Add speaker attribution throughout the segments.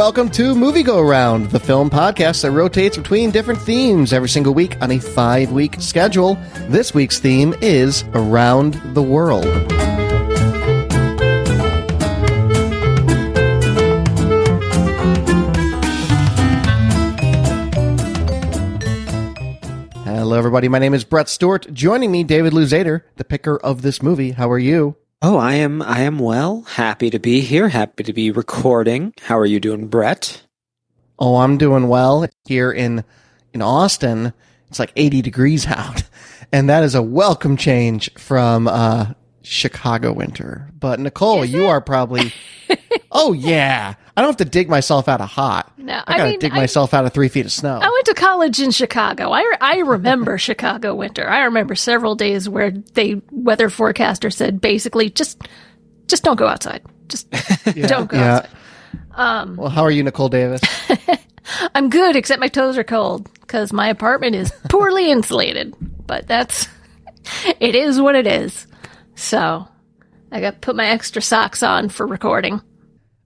Speaker 1: Welcome to Movie Go Round, the film podcast that rotates between different themes every single week on a five week schedule. This week's theme is Around the World. Hello, everybody. My name is Brett Stewart. Joining me, David Luzader, the picker of this movie. How are you?
Speaker 2: Oh, I am. I am well. Happy to be here. Happy to be recording. How are you doing, Brett?
Speaker 1: Oh, I'm doing well here in in Austin. It's like 80 degrees out, and that is a welcome change from uh, Chicago winter. But Nicole, you are probably. oh yeah, I don't have to dig myself out of hot.
Speaker 3: No,
Speaker 1: I
Speaker 3: I
Speaker 1: gotta
Speaker 3: mean,
Speaker 1: dig
Speaker 3: I-
Speaker 1: myself out of three feet of snow.
Speaker 3: I went to college in Chicago. I, I remember Chicago winter. I remember several days where the weather forecaster said basically just just don't go outside. Just don't go
Speaker 1: yeah.
Speaker 3: outside.
Speaker 1: Um, well, how are you, Nicole Davis?
Speaker 3: I'm good except my toes are cold cuz my apartment is poorly insulated. But that's it is what it is. So, I got to put my extra socks on for recording.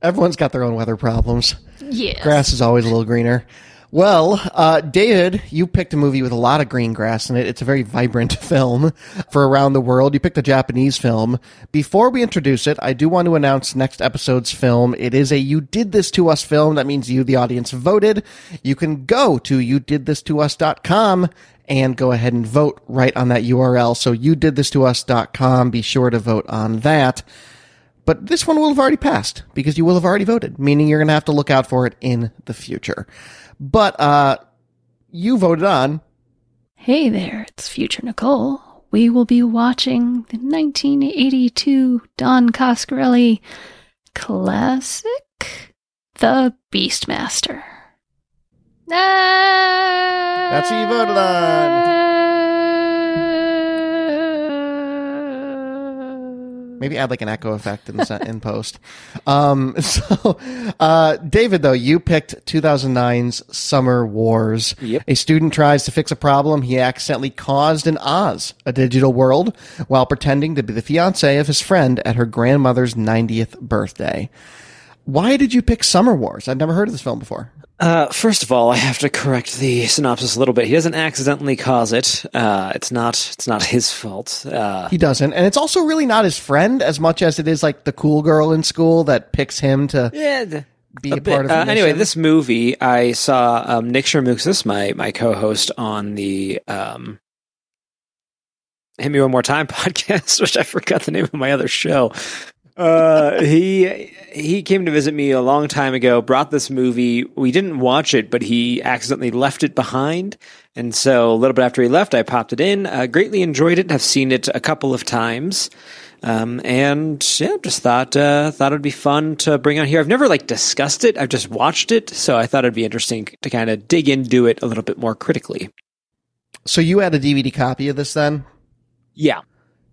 Speaker 1: Everyone's got their own weather problems.
Speaker 3: Yes.
Speaker 1: Grass is always a little greener. Well, uh, David, you picked a movie with a lot of green grass in it. It's a very vibrant film for around the world. You picked a Japanese film. Before we introduce it, I do want to announce next episode's film. It is a You Did This To Us film. That means you, the audience, voted. You can go to youdidthistous.com and go ahead and vote right on that URL. So youdidthistous.com. Be sure to vote on that. But this one will have already passed because you will have already voted, meaning you're going to have to look out for it in the future. But uh, you voted on
Speaker 3: Hey there, it's Future Nicole. We will be watching the 1982 Don Coscarelli classic, The Beastmaster.
Speaker 1: That's
Speaker 3: That's
Speaker 1: who you voted
Speaker 3: on.
Speaker 1: maybe add like an echo effect in, the, in post. Um, so, uh, David, though, you picked 2009's Summer Wars.
Speaker 2: Yep.
Speaker 1: A student tries to fix a problem he accidentally caused in Oz, a digital world, while pretending to be the fiance of his friend at her grandmother's 90th birthday. Why did you pick Summer Wars? I've never heard of this film before.
Speaker 2: Uh, first of all, I have to correct the synopsis a little bit. He doesn't accidentally cause it. Uh, it's not. It's not his fault. Uh,
Speaker 1: He doesn't. And it's also really not his friend as much as it is like the cool girl in school that picks him to
Speaker 2: yeah. th-
Speaker 1: be
Speaker 2: a
Speaker 1: a, part of the
Speaker 2: Uh, anyway, this movie, I saw um, Nick Shermuxis, my my co-host on the um, "Hit Me One More Time" podcast, which I forgot the name of my other show. Uh, he he came to visit me a long time ago. Brought this movie. We didn't watch it, but he accidentally left it behind, and so a little bit after he left, I popped it in. Uh, greatly enjoyed it. Have seen it a couple of times. Um, and yeah, just thought uh, thought it'd be fun to bring on here. I've never like discussed it. I've just watched it, so I thought it'd be interesting to kind of dig into it a little bit more critically.
Speaker 1: so you had a DVD copy of this then?
Speaker 2: Yeah,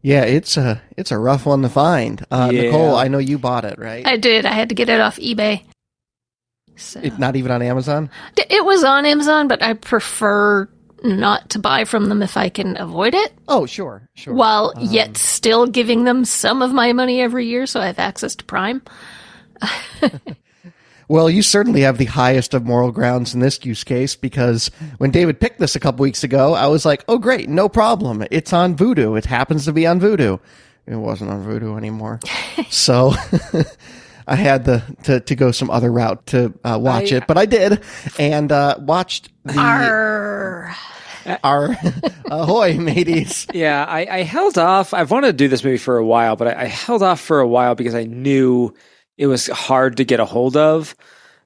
Speaker 1: Yeah, it's a it's a rough one to find. Uh,
Speaker 2: Yeah.
Speaker 1: Nicole, I know you bought it, right?
Speaker 3: I did. I had to get it off eBay. So
Speaker 1: It- not even on Amazon.
Speaker 3: it was on Amazon, but I prefer not to buy from them if I can avoid it,
Speaker 1: Oh, sure, sure.
Speaker 3: while
Speaker 1: Um,
Speaker 3: yet still giving them some of my money every year, so I have access to Prime.
Speaker 1: Well, you certainly have the highest of moral grounds in this use case because when David picked this a couple weeks ago, I was like, "Oh, great, no problem. It's on Vudu. It happens to be on Vudu. It wasn't on Vudu anymore, so I had to, to to go some other route to uh, watch
Speaker 2: I-
Speaker 1: it, but I did and uh, watched the
Speaker 3: Arr.
Speaker 1: our ahoy mateys.
Speaker 2: yeah. I, I held off. I've wanted to do this movie for a while, but I, I held off for a while because I knew it was hard to get a hold of,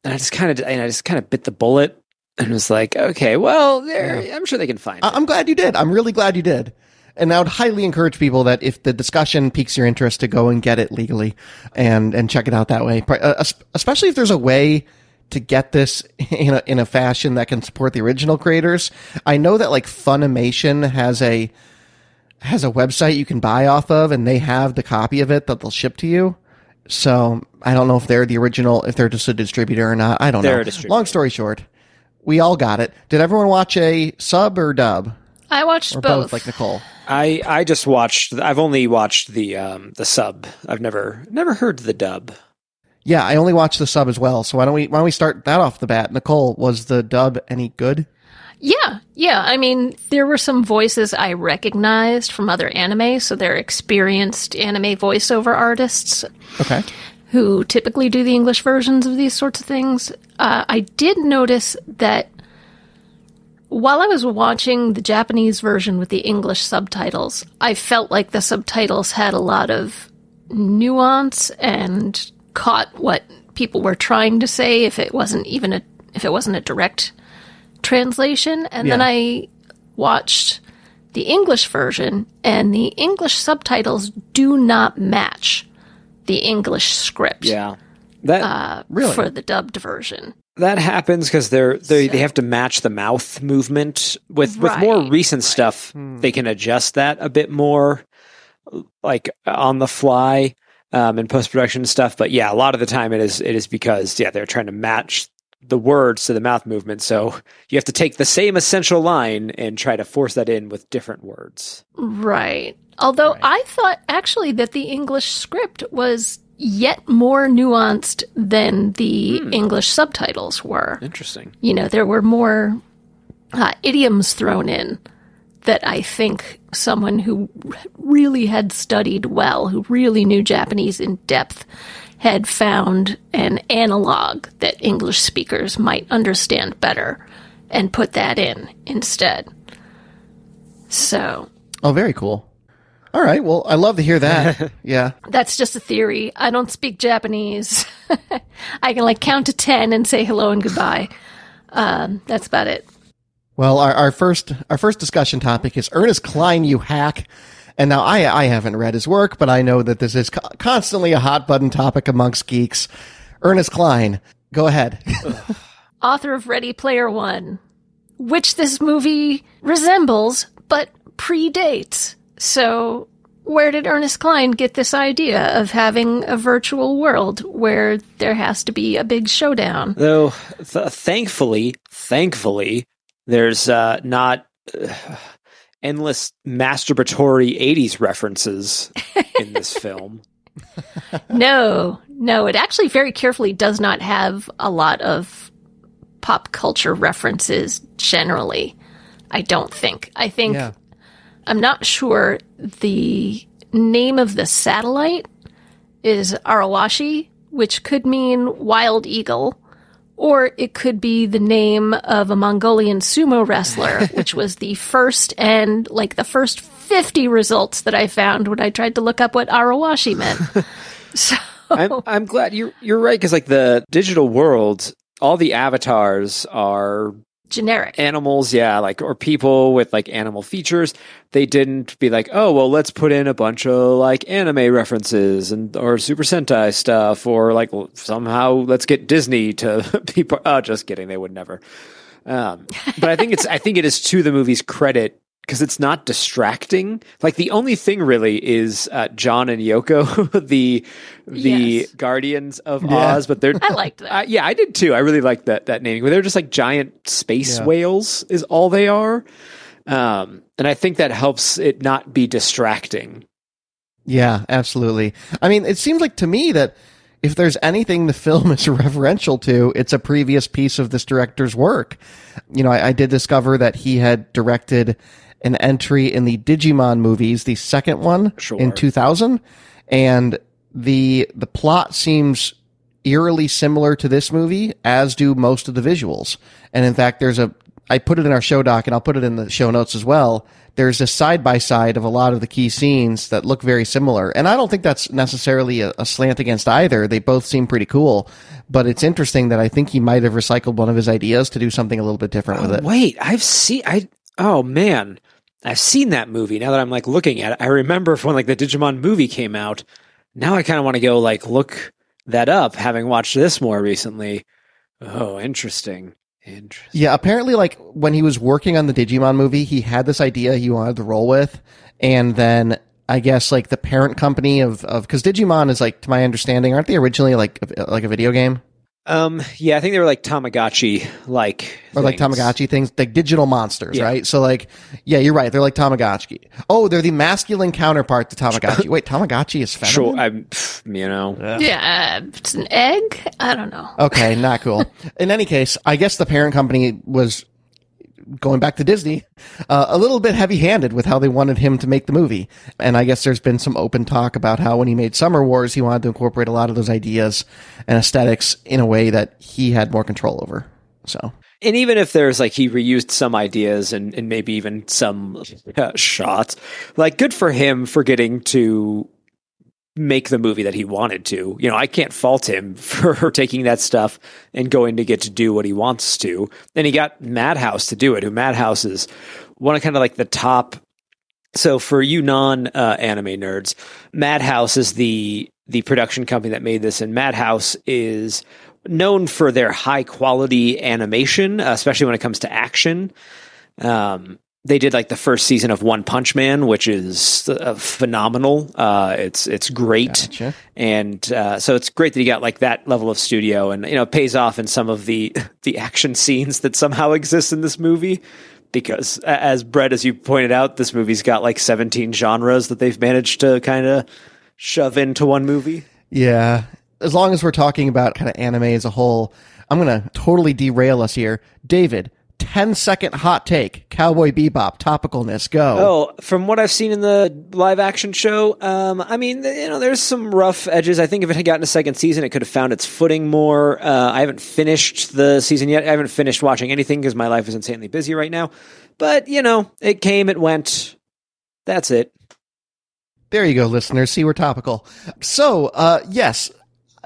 Speaker 2: and I just kind of and I just kind of bit the bullet and was like, okay, well, they're, I'm sure they can find
Speaker 1: I-
Speaker 2: it.
Speaker 1: I'm glad you did. I'm really glad you did. And I would highly encourage people that if the discussion piques your interest to go and get it legally and, and check it out that way. Uh, es- Especially if there's a way to get this in a, in a fashion that can support the original creators. I know that like Funimation has a, has a website you can buy off of and they have the copy of it that they'll ship to you. So I don't know if they're the original, if they're just a distributor or not. I don't
Speaker 2: They're
Speaker 1: know.
Speaker 2: a distributor.
Speaker 1: Long story short, we all got it. Did everyone watch a sub or dub?
Speaker 3: I watched
Speaker 1: or
Speaker 3: both.
Speaker 1: both, like Nicole.
Speaker 2: I I just watched. I've only watched the um the sub. I've never never heard the dub.
Speaker 1: Yeah, I only watched the sub as well. So why don't we why don't we start that off the bat? Nicole, was the dub any good?
Speaker 3: Yeah, yeah. I mean, there were some voices I recognized from other anime, so they're experienced anime voiceover artists
Speaker 1: Okay.
Speaker 3: who typically do the English versions of these sorts of things. Uh, I did notice that while I was watching the Japanese version with the English subtitles, I felt like the subtitles had a lot of nuance and caught what people were trying to say if it wasn't even a if it wasn't a direct translation. And then I watched the English version, and the English subtitles do not match the English script
Speaker 2: Yeah. That
Speaker 1: Really?
Speaker 3: for the dubbed version.
Speaker 2: that happens because they're they they have to match the mouth movement with with more
Speaker 3: Right,
Speaker 2: recent stuff. They can adjust that a bit more, like on the fly um, in post production stuff. But yeah, a lot of the time it is it is because yeah they're trying to match the words to the mouth movement. So you have to take the same essential line and try to force that in with different words.
Speaker 3: Right. Although I thought actually that the English script was yet more nuanced than the English subtitles were.
Speaker 2: Interesting.
Speaker 3: You know, there were more uh, idioms thrown in that I think someone who really had studied well, who really knew Japanese in depth, had found an analog that English speakers might understand better and put that in instead. So,
Speaker 1: Oh, very cool. All right. Well, I love to hear that. yeah.
Speaker 3: That's just a theory. I don't speak Japanese. I can like count to 10 and say hello and goodbye. Um, that's about it.
Speaker 1: Well, our, our first our first discussion topic is Ernest Cline, you hack. And now I I haven't read his work, but I know that this is co- constantly a hot button topic amongst geeks. Ernest Cline, go ahead.
Speaker 3: Author of Ready Player One, which this movie resembles but predates. So, where did Ernest Cline get this idea of having a virtual world where there has to be a big showdown?
Speaker 2: Though, th- thankfully, thankfully, there's uh, not uh, endless masturbatory 80s references in this film.
Speaker 3: No, no, it actually very carefully does not have a lot of pop culture references generally. I don't think. I think
Speaker 1: yeah.
Speaker 3: I'm not sure the name of the satellite is Arawashi, which could mean wild eagle, or it could be the name of a Mongolian sumo wrestler, which was the first and like the first 50 results that I found when I tried to look up what Arawashi meant. so
Speaker 2: I'm, I'm glad you're you're right because like the digital world, all the avatars are
Speaker 3: generic.
Speaker 2: animals, yeah, like or people with like animal features. They didn't be like, oh well, let's put in a bunch of like anime references and or Super Sentai stuff, or like somehow let's get Disney to be. Part- oh, just kidding, they would never. Um, but I think it's I think it is to the movie's credit because it's not distracting. Like the only thing really is uh, John and Yoko, the the
Speaker 3: Yes.
Speaker 2: guardians of
Speaker 1: Yeah.
Speaker 2: Oz, but they're
Speaker 3: I liked that.
Speaker 2: uh, yeah, I did too. I really liked that that naming. Where they're just like giant space
Speaker 1: Yeah.
Speaker 2: whales is all they are, um, and I think that helps it not be distracting.
Speaker 1: Yeah, absolutely. I mean, it seems like to me that if there's anything the film is referential to, it's a previous piece of this director's work. You know, I, I did discover that he had directed an entry in the Digimon movies, the second one
Speaker 2: Sure.
Speaker 1: in 2000, and the the plot seems eerily similar to this movie, as do most of the visuals. And in fact, there's a I put it in our show doc, and I'll put it in the show notes as well. There's a side by side of a lot of the key scenes that look very similar, and I don't think that's necessarily a, a slant against either. They both seem pretty cool, but it's interesting that I think he might have recycled one of his ideas to do something a little bit different with
Speaker 2: Oh,
Speaker 1: it.
Speaker 2: wait, I've seen. I oh man, I've seen that movie. Now that I'm like looking at it, I remember when like the Digimon movie came out. Now I kind of want to go like look that up, having watched this more recently. Oh, interesting. Interesting.
Speaker 1: Yeah, apparently, like when he was working on the Digimon movie, he had this idea he wanted to roll with, and then I guess like the parent company of of because Digimon is like, to my understanding, aren't they originally like like a video game?
Speaker 2: Um, yeah, I think they were like Tamagotchi, like
Speaker 1: or like
Speaker 2: things.
Speaker 1: Tamagotchi things, like digital monsters,
Speaker 2: Yeah.
Speaker 1: right? So like, yeah, you're right. They're like Tamagotchi. Oh, they're the masculine counterpart to Tamagotchi. Wait, Tamagotchi is feminine.
Speaker 2: Sure, I'm, you know,
Speaker 3: Yeah, it's an egg. I don't know.
Speaker 1: Okay, not cool. In any case, I guess the parent company was going back to Disney, uh, a little bit heavy handed with how they wanted him to make the movie. And I guess there's been some open talk about how when he made Summer Wars, he wanted to incorporate a lot of those ideas and aesthetics in a way that he had more control over. So,
Speaker 2: and even if there's like he reused some ideas and, and maybe even some uh, shots, like good for him for getting to make the movie that he wanted to. You know, I can't fault him for taking that stuff and going to get to do what he wants to. And he got Madhouse to do it. Who Madhouse is one of kind of like the top. So for you non uh, anime nerds, Madhouse is the the production company that made this, and Madhouse is known for their high quality animation, especially when it comes to action. Um, they did like the first season of One Punch Man, which is uh, phenomenal. Uh, it's it's great,
Speaker 1: Gotcha.
Speaker 2: and uh, so it's great that he got like that level of studio, and you know, pays off in some of the the action scenes that somehow exist in this movie. Because as Brett, as you pointed out, this movie's got like 17 genres that they've managed to kind of shove into one movie.
Speaker 1: yeah, as long as we're talking about kind of anime as a whole, I'm going to totally derail us here. David, 10 second hot take Cowboy Bebop, topicalness, go.
Speaker 2: Oh, from what I've seen in the live action show, um, I mean, you know, there's some rough edges. I think if it had gotten a second season, it could have found its footing more. Uh, I haven't finished the season yet. I haven't finished watching anything because my life is insanely busy right now. But, you know, it came, it went. That's it.
Speaker 1: There you go, listeners. See, we're topical. So, uh, yes,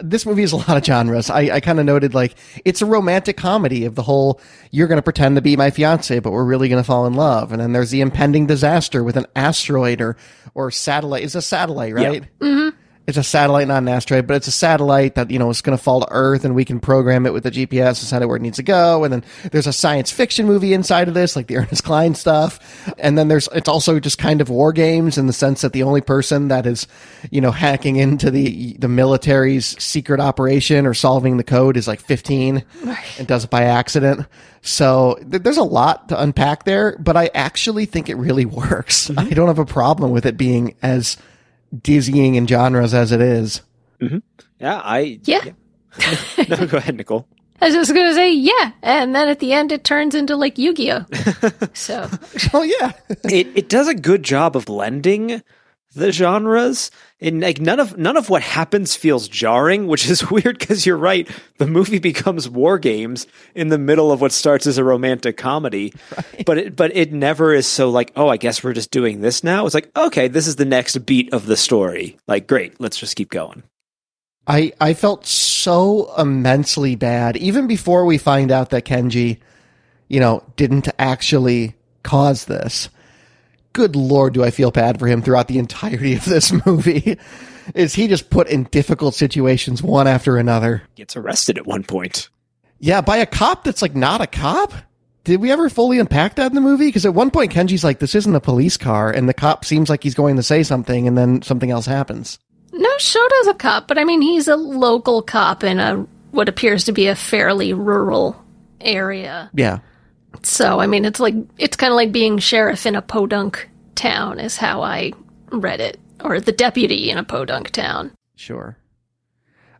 Speaker 1: this movie is a lot of genres. I, I kind of noted like it's a romantic comedy of the whole you're going to pretend to be my fiance, but we're really going to fall in love. And then there's the impending disaster with an asteroid or or satellite. It's a satellite, right? Mm-hmm. It's a satellite, not an asteroid, but it's a satellite that, you know, is going to fall to Earth and we can program it with the GPS and send it where it needs to go. And then there's a science fiction movie inside of this, like the Ernest Cline stuff. And then there's, it's also just kind of war games in the sense that the only person that is, you know, hacking into the, the military's secret operation or solving the code is like 15 and does it by accident. So th- there's a lot to unpack there, but I actually think it really works. Mm-hmm. I don't have a problem with it being as dizzying in genres as it is. Mm-hmm.
Speaker 2: Yeah, I.
Speaker 3: Yeah.
Speaker 2: no, go ahead, Nicole.
Speaker 3: I was just gonna say yeah, and then at the end it turns into like Yu-Gi-Oh. so
Speaker 1: Oh yeah.
Speaker 2: it it does a good job of blending the genres and like none of none of what happens feels jarring which is weird because you're right the movie becomes war games in the middle of what starts as a romantic comedy. But it but it never is so like oh i guess we're just doing this now. It's like okay this is the next beat of the story. Like great let's just keep going.
Speaker 1: I I felt so immensely bad even before we find out that Kenji, you know, didn't actually cause this. Good lord, do I feel bad for him throughout the entirety of this movie. Is he just put in difficult situations one after another?
Speaker 2: gets arrested at one point
Speaker 1: Yeah, by a cop that's like not a cop. Did we ever fully unpack that in the movie? Because at one point Kenji's like, "This isn't a police car," and the cop seems like he's going to say something, and then something else happens.
Speaker 3: no, Shota's a cop, but I mean he's a local cop in a what appears to be a fairly rural area.
Speaker 1: Yeah,
Speaker 3: So I mean it's like it's kind of like being sheriff in a podunk town is how I read it, or the deputy in a podunk town.
Speaker 1: Sure.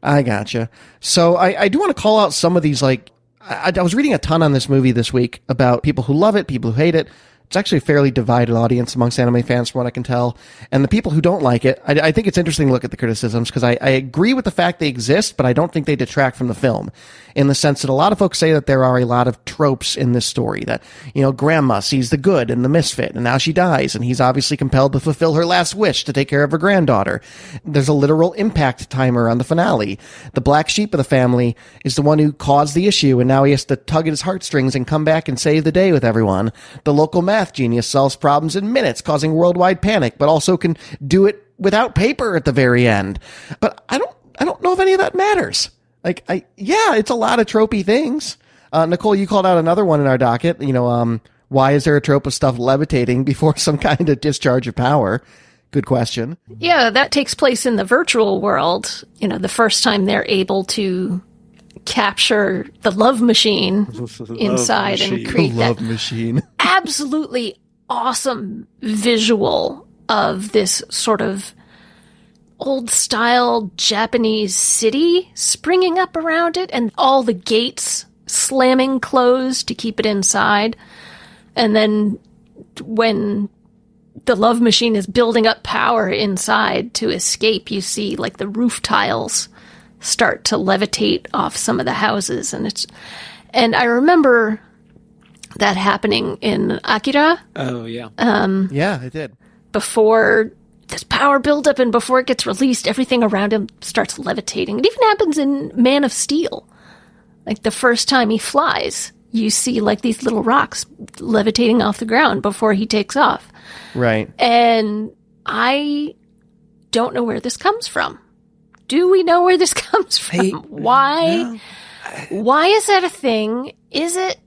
Speaker 1: I gotcha. So I, I do want to call out some of these, like, I, I was reading a ton on this movie this week about people who love it, people who hate it. It's actually a fairly divided audience amongst anime fans, from what I can tell. And the people who don't like it, I, I think it's interesting to look at the criticisms because I, I agree with the fact they exist, but I don't think they detract from the film in the sense that a lot of folks say that there are a lot of tropes in this story that, you know, grandma sees the good and the misfit and now she dies and he's obviously compelled to fulfill her last wish to take care of her granddaughter. There's a literal impact timer on the finale. The black sheep of the family is the one who caused the issue and now he has to tug at his heartstrings and come back and save the day with everyone. The local math genius solves problems in minutes, causing worldwide panic, but also can do it without paper at the very end. But I don't, I don't know if any of that matters. Like, I, yeah, it's a lot of tropey things. Uh, Nicole, you called out another one in our docket. You know, um, why is there a trope of stuff levitating before some kind of discharge of power? Good question.
Speaker 3: Yeah, that takes place in the virtual world. You know, the first time they're able to capture the love machine inside and
Speaker 2: machine.
Speaker 3: create that
Speaker 1: Love machine.
Speaker 3: absolutely awesome visual of this sort of old style Japanese city springing up around it and all the gates slamming closed to keep it inside. And then when the love machine is building up power inside to escape, you see like the roof tiles start to levitate off some of the houses and it's and I remember that happening in Akira
Speaker 2: Oh yeah.
Speaker 1: Um, Yeah, it did.
Speaker 3: before this power buildup and before it gets released, everything around him starts levitating. It even happens in Man of Steel. Like the first time he flies, you see like these little rocks levitating off the ground before he takes off.
Speaker 1: Right.
Speaker 3: And I don't know where this comes from. Do we know where this comes from?
Speaker 2: I-
Speaker 3: why? Why is that a thing? Is it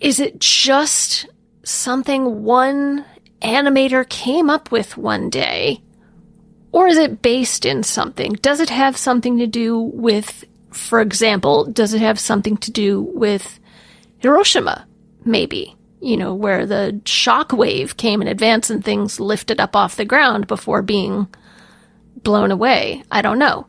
Speaker 3: is it just something one animator came up with one day? Or is it based in something? Does it have something to do with, for example, does it have something to do with Hiroshima? Maybe. You know, where the shock wave came in advance and things lifted up off the ground before being blown away. I don't know.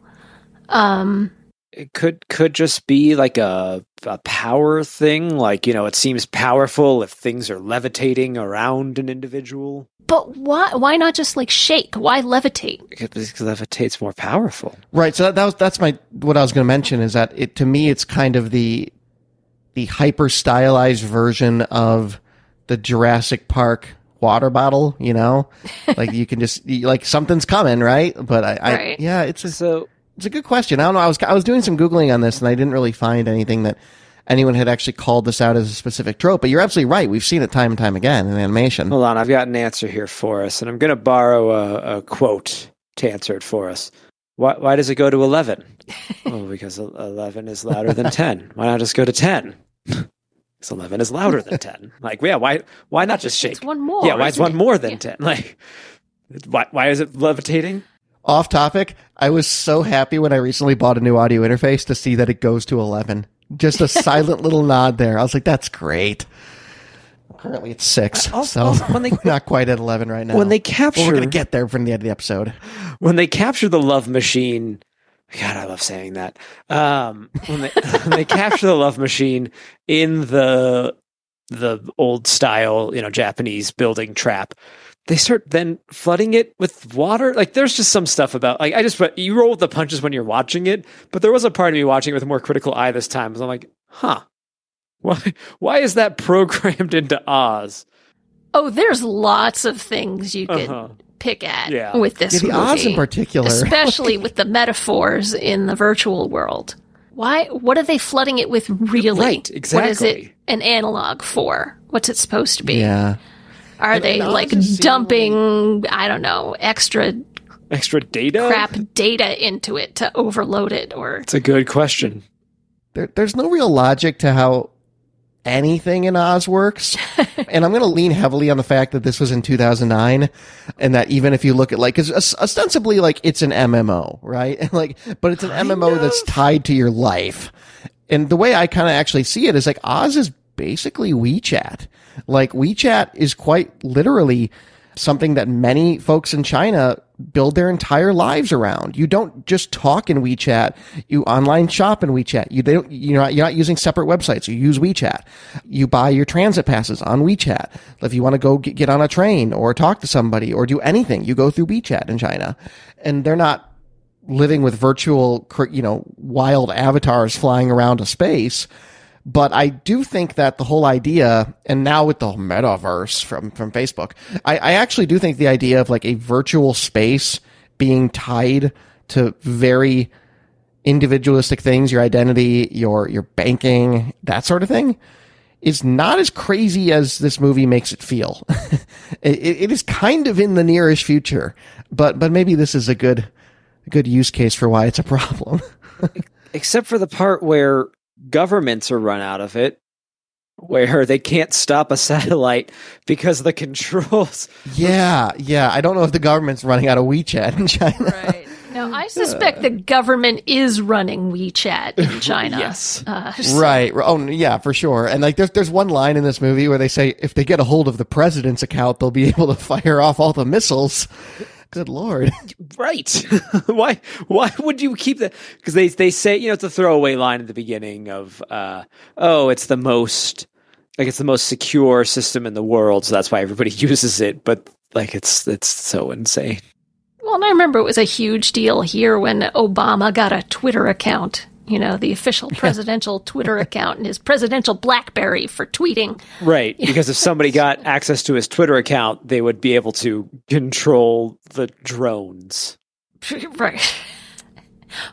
Speaker 3: Um,
Speaker 2: it could could just be like a a power thing like you know it seems powerful if things are levitating around an individual
Speaker 3: but why why not just like shake? Why levitate?
Speaker 2: because levitate's more powerful
Speaker 1: Right. So that, that was that's my what I was going to mention is that it to me it's kind of the the hyper stylized version of the Jurassic Park water bottle. You know, like you can just like something's coming, right? But I, I yeah, it's a,
Speaker 2: so
Speaker 1: it's a good question. I don't know. I was I was doing some googling on this and I didn't really find anything that anyone had actually called this out as a specific trope. But you're absolutely right. We've seen it time and time again in animation.
Speaker 2: hold on i've got an answer here for us and i'm going to borrow a, a quote to answer it for us why, why does it go to 11 oh because 11 is louder than 10 why not just go to 10 because 11 is louder than 10 like yeah why why not just shake
Speaker 3: It's one more.
Speaker 2: yeah why is one more than
Speaker 3: Yeah.
Speaker 2: 10 like why, why is it levitating
Speaker 1: Off topic. I was so happy when I recently bought a new audio interface to see that it goes to 11. Just a silent little nod there. I was like, that's great. Currently it's six,
Speaker 2: Also-
Speaker 1: so
Speaker 2: also, when they-
Speaker 1: not quite at 11 right now.
Speaker 2: when they capture
Speaker 1: we're going to get there from the end of the episode.
Speaker 2: when they capture the love machine god i love saying that um when they, when they capture the love machine in the the old style you know japanese building trap they start then flooding it with water like there's just some stuff about like i just you roll with the punches when you're watching it but there was a part of me watching it with a more critical eye this time because i'm like huh why why is that programmed into oz
Speaker 3: Oh, there's lots of things you could
Speaker 2: Uh-huh.
Speaker 3: pick at
Speaker 2: Yeah.
Speaker 3: with this
Speaker 1: Yeah, the
Speaker 3: movie.
Speaker 1: Oz in particular.
Speaker 3: especially with the metaphors in the virtual world. Why? What are they flooding it with? Really?
Speaker 2: Right,
Speaker 3: What is it an analog for? What's it supposed to be?
Speaker 1: Yeah.
Speaker 3: Are they
Speaker 1: and
Speaker 3: like
Speaker 1: Oz is
Speaker 3: dumping? I don't know, extra
Speaker 2: extra data
Speaker 3: crap data into it to overload it, or
Speaker 2: it's a good question
Speaker 1: There, there's no real logic to how anything in Oz works. and I'm going to lean heavily on the fact that this was in 2009 and that even if you look at like, cause ostensibly like it's an MMO, right? And like, but it's an MMO that's tied to your life. And the way I kind of actually see it is like Oz is basically WeChat. Like WeChat is quite literally something that many folks in China build their entire lives around. You don't just talk in WeChat. You online shop in WeChat. You they don't, you're not you're not using separate websites. You use WeChat. You buy your transit passes on WeChat. If you want to go get, get on a train or talk to somebody or do anything, you go through WeChat in China. And they're not living with virtual, you know, wild avatars flying around a space. But I do think that the whole idea, and now with the metaverse from, from Facebook, I, I actually do think the idea of like a virtual space being tied to very individualistic things, your identity, your, your banking, that sort of thing, is not as crazy as this movie makes it feel. it, it is kind of in the nearest future, but, but maybe this is a good, good use case for why it's a problem.
Speaker 2: except for the part where governments are run out of it where they can't stop a satellite because the controls
Speaker 1: Yeah, yeah. I don't know if the government's running out of WeChat in China.
Speaker 3: right? Now, I suspect the government is running WeChat in China.
Speaker 2: Yes.
Speaker 3: Uh, so-
Speaker 1: Right. Oh, yeah, for sure. And like, there's there's one line in this movie where they say if they get a hold of the president's account, they'll be able to fire off all the missiles. Good lord.
Speaker 2: Right. why why would you keep that because they they say, you know, it's a throwaway line at the beginning of uh oh, it's the most like it's the most secure system in the world, so that's why everybody uses it, but like it's it's so insane.
Speaker 3: Well, and I remember it was a huge deal here when Obama got a Twitter account. You know, the official presidential Twitter account and his presidential BlackBerry for tweeting.
Speaker 2: Right. Because if somebody got access to his Twitter account, they would be able to control the drones.
Speaker 3: right.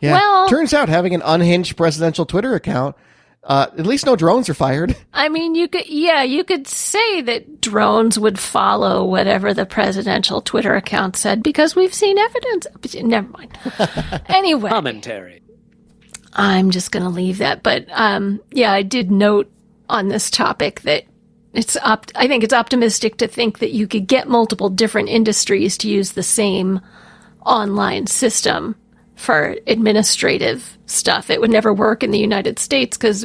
Speaker 1: Yeah.
Speaker 3: Well-
Speaker 1: turns out having an unhinged presidential Twitter account, uh, at least no drones are fired.
Speaker 3: I mean, you could, yeah, you could say that drones would follow whatever the presidential Twitter account said because we've seen evidence. But Never mind. anyway,
Speaker 2: Commentary.
Speaker 3: I'm just going to leave that. But um, yeah, I did note on this topic that it's op- I think it's optimistic to think that you could get multiple different industries to use the same online system for administrative stuff. It would never work in the United States because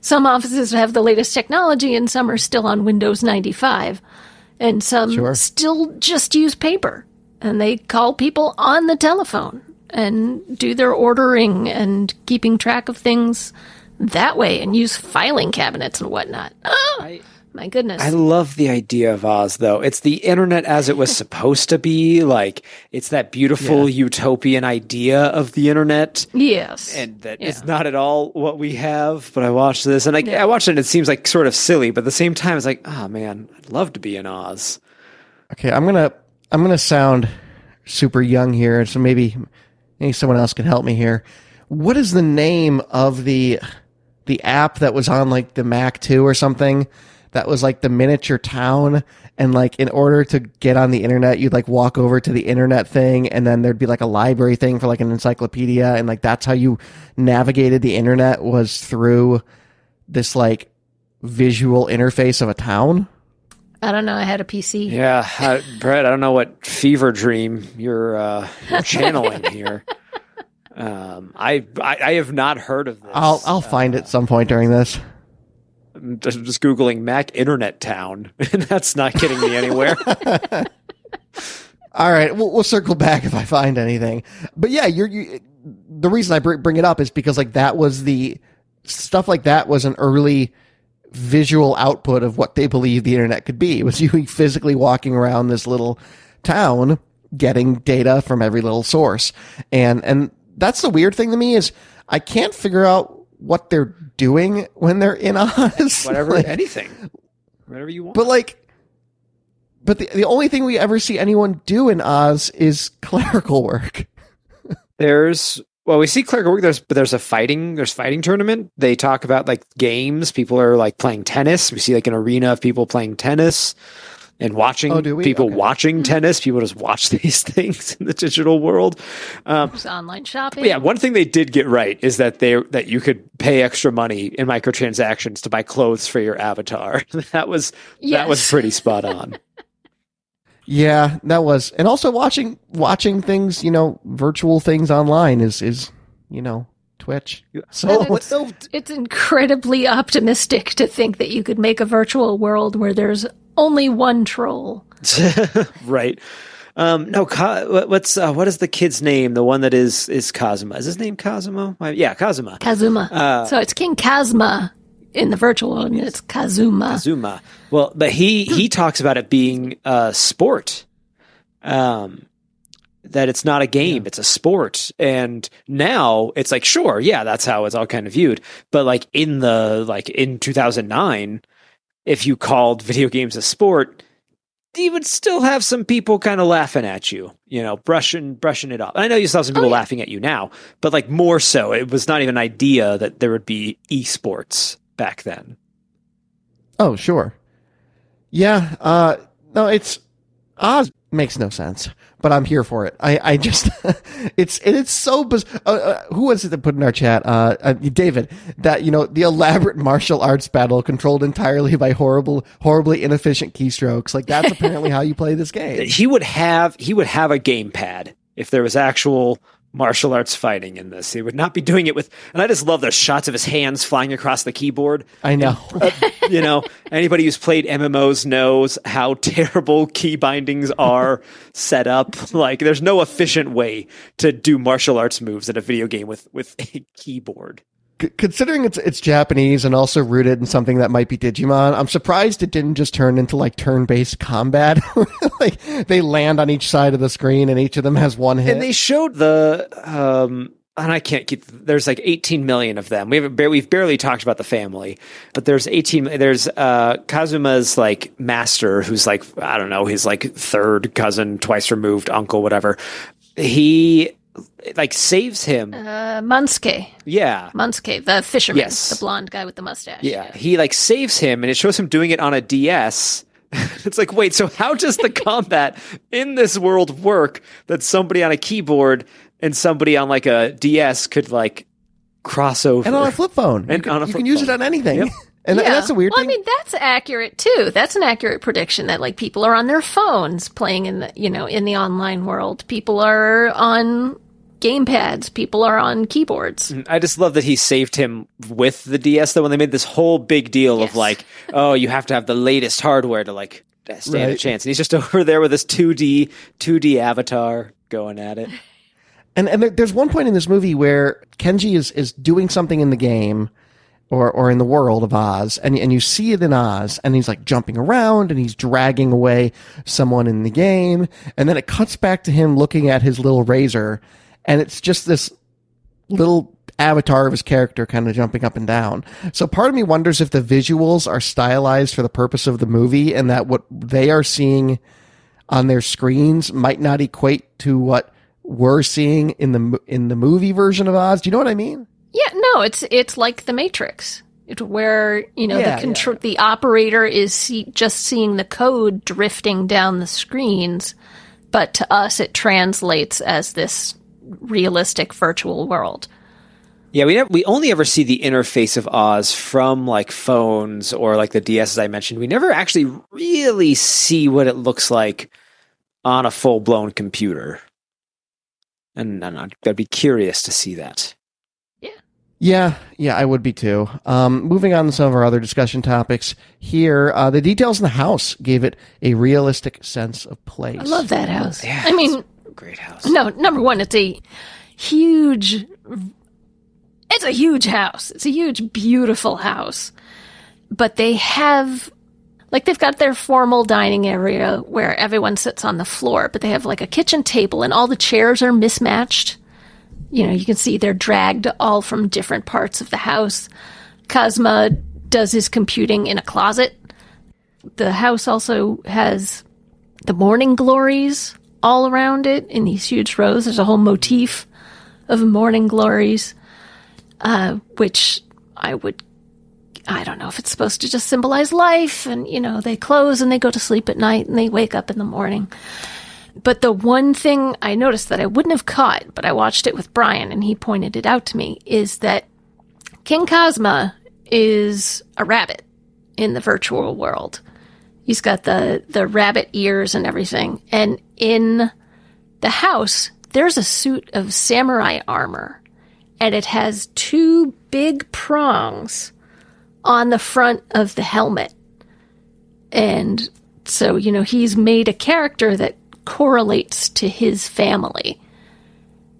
Speaker 3: some offices have the latest technology and some are still on Windows 95 and some
Speaker 1: Sure.
Speaker 3: still just use paper and they call people on the telephone and do their ordering and keeping track of things that way and use filing cabinets and whatnot. Oh,
Speaker 2: I-
Speaker 3: my goodness.
Speaker 2: I love the idea of Oz, though. It's the internet as it was supposed to be. Like, it's that beautiful utopian idea of the internet.
Speaker 3: yes.
Speaker 2: And that
Speaker 3: Yeah.
Speaker 2: it's not at all what we have. But I watched this and I,
Speaker 3: Yeah.
Speaker 2: I watched it and it seems like sort of silly. But at the same time, it's like, oh man, I'd love to be in Oz.
Speaker 1: Okay, I'm gonna I'm gonna sound super young here, so maybe maybe someone else can help me here. What is the name of the the app that was on like the Mac 2 or something? That was like the miniature town, and like in order to get on the internet, you'd like walk over to the internet thing, and then there'd be like a library thing for like an encyclopedia, and like that's how you navigated the internet was through this like visual interface of a town.
Speaker 3: I don't know. I had a PC.
Speaker 2: Yeah, I, Brett, I don't know what fever dream you're, uh, you're channeling here. Um, I, I I have not heard of this.
Speaker 1: I'll I'll find it some point during this.
Speaker 2: I'm just, just googling Mac Internet Town, and that's not getting me anywhere.
Speaker 1: All right, we'll, we'll circle back if I find anything. But yeah, you're you, the reason I bring it up is because like that was the stuff like that was an early visual output of what they believed the internet could be. It was you physically walking around this little town getting data from every little source. And and that's the weird thing to me is I can't figure out what they're doing when they're in Oz.
Speaker 2: Whatever,
Speaker 1: Like,
Speaker 2: anything, whatever you want.
Speaker 1: but like, but the, the only thing we ever see anyone do in Oz is clerical work.
Speaker 2: There's well, we see clerical work. There's but there's a fighting. There's fighting tournament. They talk about like games. People are like playing tennis. We see like an arena of people playing tennis and watching
Speaker 1: Oh, do we?
Speaker 2: people
Speaker 1: Okay.
Speaker 2: watching tennis. People just watch these things in the digital world. Um,
Speaker 3: online shopping.
Speaker 2: yeah, one thing they did get right is that they that you could pay extra money in microtransactions to buy clothes for your avatar. that was that was pretty spot on.
Speaker 1: Yeah, that was, and also watching watching things, you know, virtual things online is is you know Twitch. So
Speaker 3: But
Speaker 2: So
Speaker 3: It's incredibly optimistic to think that you could make a virtual world where there's only one troll.
Speaker 2: right. Um, no, Ka- what- what's uh, what is the kid's name? The one that is is Kazuma. Is his name Cosimo? Uh, Yeah, Kazuma.
Speaker 3: Kazuma.
Speaker 2: Uh,
Speaker 3: so it's King Kazuma in the virtual world, and it's Kazuma.
Speaker 2: Kazuma. Well, but he he talks about it being a sport. Um, that it's not a game, it's a sport. And now it's like, sure, yeah, that's how it's all kind of viewed. But like in the like in 2009, if you called video games a sport, you would still have some people kind of laughing at you, you know, brushing brushing it off. I know you still have some people
Speaker 3: yeah.
Speaker 2: laughing at you now, but like more so, it was not even an idea that there would be esports back then.
Speaker 1: oh sure, yeah. Uh, no, it's Oz makes no sense, but I'm here for it. I I just it's it's so biz- uh, uh, Who was it that put in our chat? Uh, uh, David. That you know the elaborate martial arts battle controlled entirely by horrible, horribly inefficient keystrokes. Like that's apparently how you play this game.
Speaker 2: he would have he would have a gamepad if there was actual martial arts fighting in this. He would not be doing it with, and I just love those shots of his hands flying across the keyboard.
Speaker 1: I know.
Speaker 2: Uh, you know, anybody who's played MMOs knows how terrible key bindings are set up. Like, there's no efficient way to do martial arts moves in a video game with with a keyboard.
Speaker 1: Considering it's it's Japanese and also rooted in something that might be Digimon, I'm surprised it didn't just turn into like turn-based combat. like they land on each side of the screen and each of them has one hit.
Speaker 2: And they showed the um and I can't keep. There's like 18 million of them. We haven't. We've barely talked about the family, but there's 18. There's uh, Kazuma's like master, who's like I don't know, his like third cousin, twice removed uncle, whatever. He like saves him.
Speaker 3: Uh, Mansuke.
Speaker 2: Yeah,
Speaker 3: Mansuke, the fisherman.
Speaker 2: Yes.
Speaker 3: The blonde guy with the mustache.
Speaker 2: yeah. He like saves him, and it shows him doing it on a DS. it's like, wait, so how does the combat in this world work that somebody on a keyboard and somebody on like a DS could like cross over?
Speaker 1: and on a flip phone.
Speaker 2: And
Speaker 1: you can,
Speaker 2: on a
Speaker 1: you can use
Speaker 2: phone.
Speaker 1: it on anything.
Speaker 2: Yep.
Speaker 1: And, th- and that's a weird
Speaker 3: well,
Speaker 1: thing.
Speaker 3: I mean, that's accurate too. That's an accurate prediction that like people are on their phones playing in the you know in the online world. People are on game pads. People are on keyboards.
Speaker 2: Mm, I just love that he saved him with the DS though when they made this whole big deal
Speaker 3: Yes.
Speaker 2: of like, oh, you have to have the latest hardware to like stand a chance. And he's just over there with his 2D 2D avatar going at it.
Speaker 1: And and there, there's one point in this movie where Kenji is is doing something in the game or or in the world of Oz, and and you see it in Oz, and he's like jumping around and he's dragging away someone in the game, and then it cuts back to him looking at his little razor, and it's just this little avatar of his character kind of jumping up and down. So part of me wonders if the visuals are stylized for the purpose of the movie, and that what they are seeing on their screens might not equate to what we're seeing in the in the movie version of Oz. Do you know what I mean?
Speaker 3: Yeah, no, it's it's like the Matrix, it, where you know
Speaker 1: Yeah,
Speaker 3: the control the operator is see, just seeing the code drifting down the screens, but to us it translates as this realistic virtual world.
Speaker 2: Yeah, we never, we only ever see the interface of Oz from like phones or like the DS as I mentioned. We never actually really see what it looks like on a full blown computer. And, and I'd, I'd be curious to see that.
Speaker 1: Yeah, yeah, yeah, I would be too. Um, moving on to some of our other discussion topics here, uh, the details in the house gave it a realistic sense of place.
Speaker 3: I love that house.
Speaker 2: Yeah,
Speaker 3: I mean,
Speaker 2: Great house.
Speaker 3: no, number one, it's a huge. It's a huge house. It's a huge, beautiful house. But they have, like, they've got their formal dining area where everyone sits on the floor, but they have like a kitchen table and all the chairs are mismatched. You know, you can see they're dragged all from different parts of the house. Cosma does his computing in a closet. The house also has the morning glories all around it in these huge rows. There's a whole motif of morning glories, uh, which I would, I don't know if it's supposed to just symbolize life. And, you know, they close and they go to sleep at night and they wake up in the morning. But the one thing I noticed that I wouldn't have caught, but I watched it with Brian and he pointed it out to me, is that King Kazma is a rabbit in the virtual world. He's got the, the rabbit ears and everything. And in the house, there's a suit of samurai armor, and it has two big prongs on the front of the helmet. And so, you know, he's made a character that correlates to his family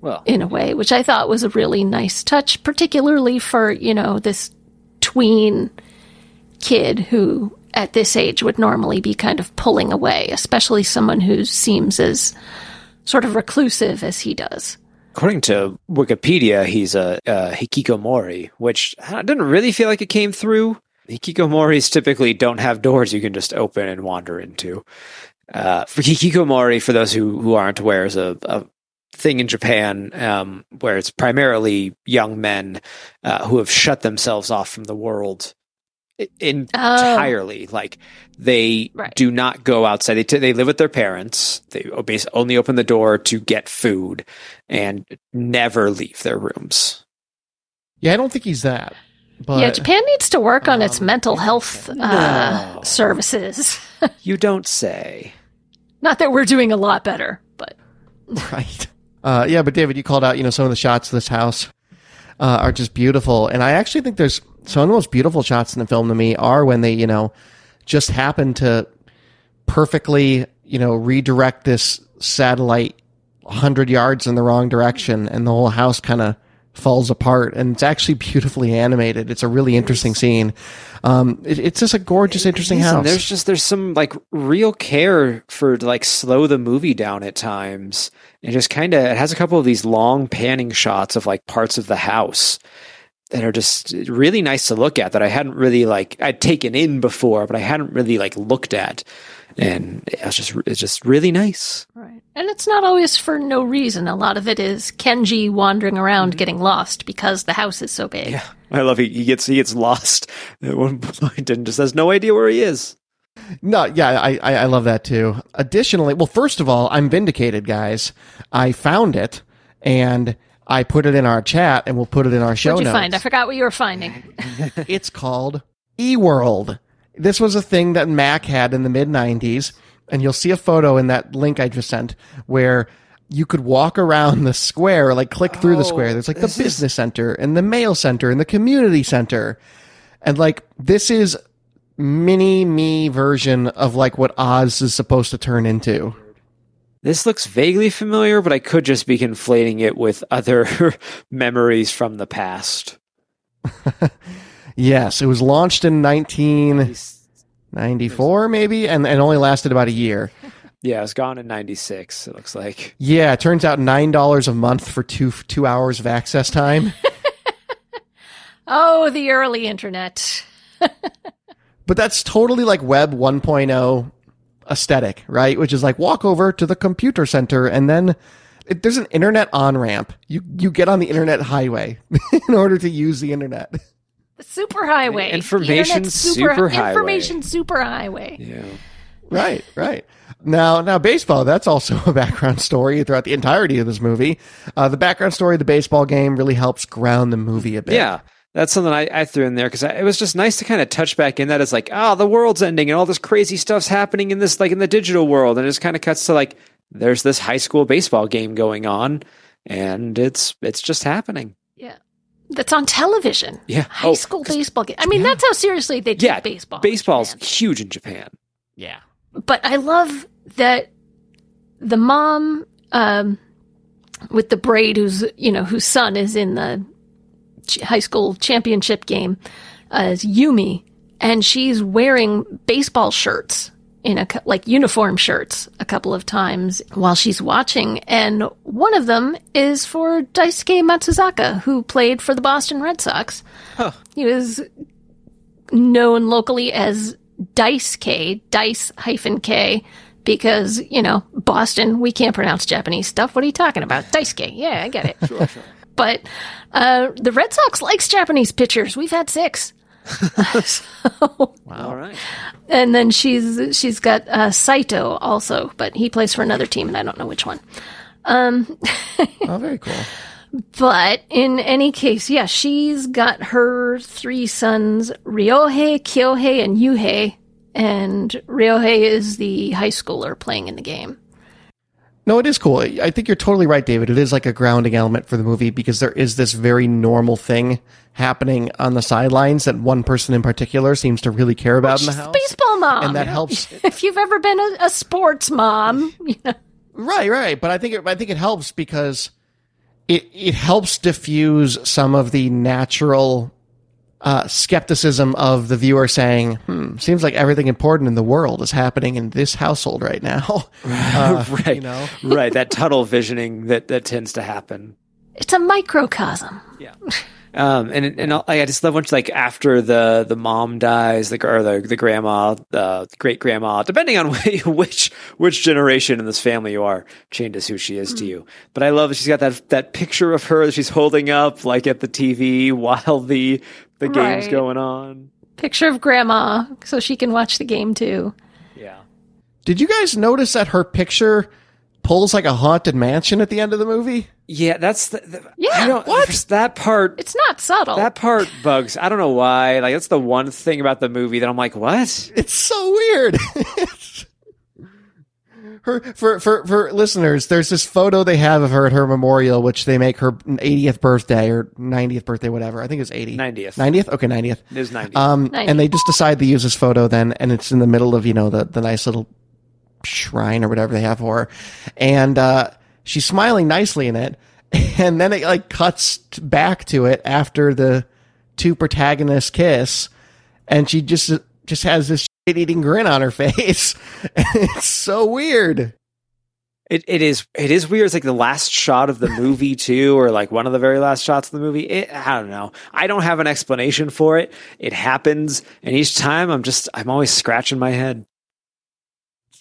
Speaker 2: Well,
Speaker 3: in a way, which I thought was a really nice touch, particularly for, you know, this tween kid who at this age would normally be kind of pulling away, especially someone who seems as sort of reclusive as he does.
Speaker 2: according to Wikipedia, he's a, a hikikomori, which I didn't really feel like it came through. Hikikomoris typically don't have doors you can just open and wander into. Uh, for hikikomori, for those who, who aren't aware, is a, a thing in Japan um, where it's primarily young men uh, who have shut themselves off from the world i- entirely. Like they
Speaker 3: Right.
Speaker 2: do not go outside. They, t- they live with their parents. They o- only open the door to get food and never leave their rooms.
Speaker 1: Yeah, I don't think he's that. But
Speaker 3: yeah, Japan needs to work on its
Speaker 1: um,
Speaker 3: mental health uh,
Speaker 2: No.
Speaker 3: services.
Speaker 2: You don't say.
Speaker 3: Not that we're doing a lot better, but
Speaker 1: right. Uh, yeah, but David, you called out, you know, some of the shots of this house uh, are just beautiful. And I actually think there's some of the most beautiful shots in the film to me are when they, you know, just happen to perfectly, you know, redirect this satellite 100 yards in the wrong direction and the whole house kind of falls apart and it's actually beautifully animated. It's a really interesting scene. Um, it, it's just a gorgeous, interesting house.
Speaker 2: There's just there's some like real care for to, like slow the movie down at times. It just kind of it has a couple of these long panning shots of like parts of the house that are just really nice to look at that I hadn't really like I'd taken in before, but I hadn't really like looked at. And it was just it's just really nice.
Speaker 3: Right. And it's not always for no reason. A lot of it is Kenji wandering around mm-hmm. getting lost because the house is so big.
Speaker 2: Yeah, I love he, he gets he gets lost at one point and just has no idea where he is.
Speaker 1: No, yeah, I, I, I love that too. Additionally, well, first of all, I'm vindicated, guys. I found it and I put it in our chat and we'll put it in our show
Speaker 3: What'd you
Speaker 1: notes.
Speaker 3: find? I forgot what you were finding.
Speaker 1: it's called eWorld. This was a thing that Mac had in the mid 90s, and you'll see a photo in that link I just sent where you could walk around the square, like click through the square. There's like the oh,
Speaker 2: this is-
Speaker 1: business center and the mail center and the community center. And like this is mini me version of like what Oz is supposed to turn into.
Speaker 2: This looks vaguely familiar, but I could just be conflating it with other memories from the past.
Speaker 1: Yes, it was launched in 1994 maybe and, and only lasted about a year.
Speaker 2: Yeah, it was gone in '96. It looks like.
Speaker 1: Yeah, it turns out nine dollars a month for two two hours of access time.
Speaker 3: Oh, the early internet.
Speaker 1: but that's totally like Web 1.0 aesthetic, right? Which is like walk over to the computer center and then it, there's an internet on ramp. You you get on the internet highway in order to use the internet.
Speaker 3: The superhighway.
Speaker 2: Information
Speaker 3: The super,
Speaker 2: superhighway.
Speaker 3: Information superhighway.
Speaker 2: Yeah.
Speaker 1: Right, right. Now, now baseball. That's also a background story throughout the entirety of this movie. Uh, the background story of the baseball game really helps ground the movie a bit.
Speaker 2: Yeah. That's something I, I threw in there because it was just nice to kind of touch back in that it's like, oh, the world's ending and all this crazy stuff's happening in this, like in the digital world. And it just kind of cuts to like, there's this high school baseball game going on and it's, it's just happening.
Speaker 3: Yeah. That's on television.
Speaker 2: Yeah.
Speaker 3: High
Speaker 2: Oh,
Speaker 3: school baseball game. I mean, that's how seriously they take
Speaker 2: Yeah.
Speaker 3: baseball.
Speaker 2: Baseball's
Speaker 3: Man.
Speaker 2: huge in Japan.
Speaker 1: yeah.
Speaker 3: But I love that the mom um, with the braid, who's you know whose son is in the ch- high school championship game, as Yumi, and she's wearing baseball shirts in a like uniform shirts a couple of times while she's watching, and one of them is for Daisuke Matsuzaka, who played for the Boston Red Sox. He was known locally as Dice K, Dice hyphen K, because, you know, Boston, we can't pronounce Japanese stuff. What are you talking about? Dice K. Yeah, I get it.
Speaker 2: Sure, sure.
Speaker 3: But uh, the Red Sox likes Japanese pitchers. We've had six. so,
Speaker 2: All right.
Speaker 3: and then she's she's got uh, Saito also, but he plays for another team, and I don't know which one. Um,
Speaker 1: Oh, very cool.
Speaker 3: But in any case, yeah, she's got her three sons, Ryohei, Kyohei, and Yuhei. And Ryohei is the high schooler playing in the game.
Speaker 1: No, it is cool. I think you're totally right, David. It is like a grounding element for the movie because there is this very normal thing happening on the sidelines that one person in particular seems to really care about in the house.
Speaker 3: baseball mom.
Speaker 1: And that helps.
Speaker 3: if you've ever been a, a sports mom, you know,
Speaker 1: Right, right. But I think it, I think it helps because it it helps diffuse some of the natural uh, skepticism of the viewer saying, "Hmm, seems like everything important in the world is happening in this household right now." Uh,
Speaker 2: right.
Speaker 1: You know,
Speaker 2: right. That tunnel visioning that, that tends to happen.
Speaker 3: it's a microcosm.
Speaker 2: Yeah. Um, and and I I just love when like after the the mom dies, the or the the grandma, the great grandma, depending on which which generation in this family you are, changes who she is to you. But I love that she's got that that picture of her that she's holding up like at the TV while the the game's going on.
Speaker 3: Picture of grandma so she can watch the game too.
Speaker 2: Yeah.
Speaker 1: did you guys notice that her picture pulls like a haunted mansion at the end of the movie?
Speaker 2: Yeah, that's the, the
Speaker 3: Yeah,
Speaker 2: I don't,
Speaker 1: what?
Speaker 2: that part
Speaker 3: It's not subtle.
Speaker 2: that part bugs. I don't know why. Like that's the one thing about the movie that I'm like, what?
Speaker 1: It's so weird. her for for for listeners. There's this photo they have of her at her memorial, which they make her 80th birthday or 90th birthday, whatever. I think it's 80.
Speaker 2: 90th.
Speaker 1: 90th. Okay, 90th.
Speaker 2: It is 90.
Speaker 1: Um,
Speaker 3: 90.
Speaker 1: and they just decide to use this photo then, and it's in the middle of you know the the nice little shrine or whatever they have for her, and uh, she's smiling nicely in it, and then it like cuts t- back to it after the two protagonists kiss, and she just just has this shit eating grin on her face, it's so weird.
Speaker 2: It it is it is weird. It's like the last shot of the movie too, or like one of the very last shots of the movie. It, I don't know. I don't have an explanation for it. It happens, and each time I'm just I'm always scratching my head.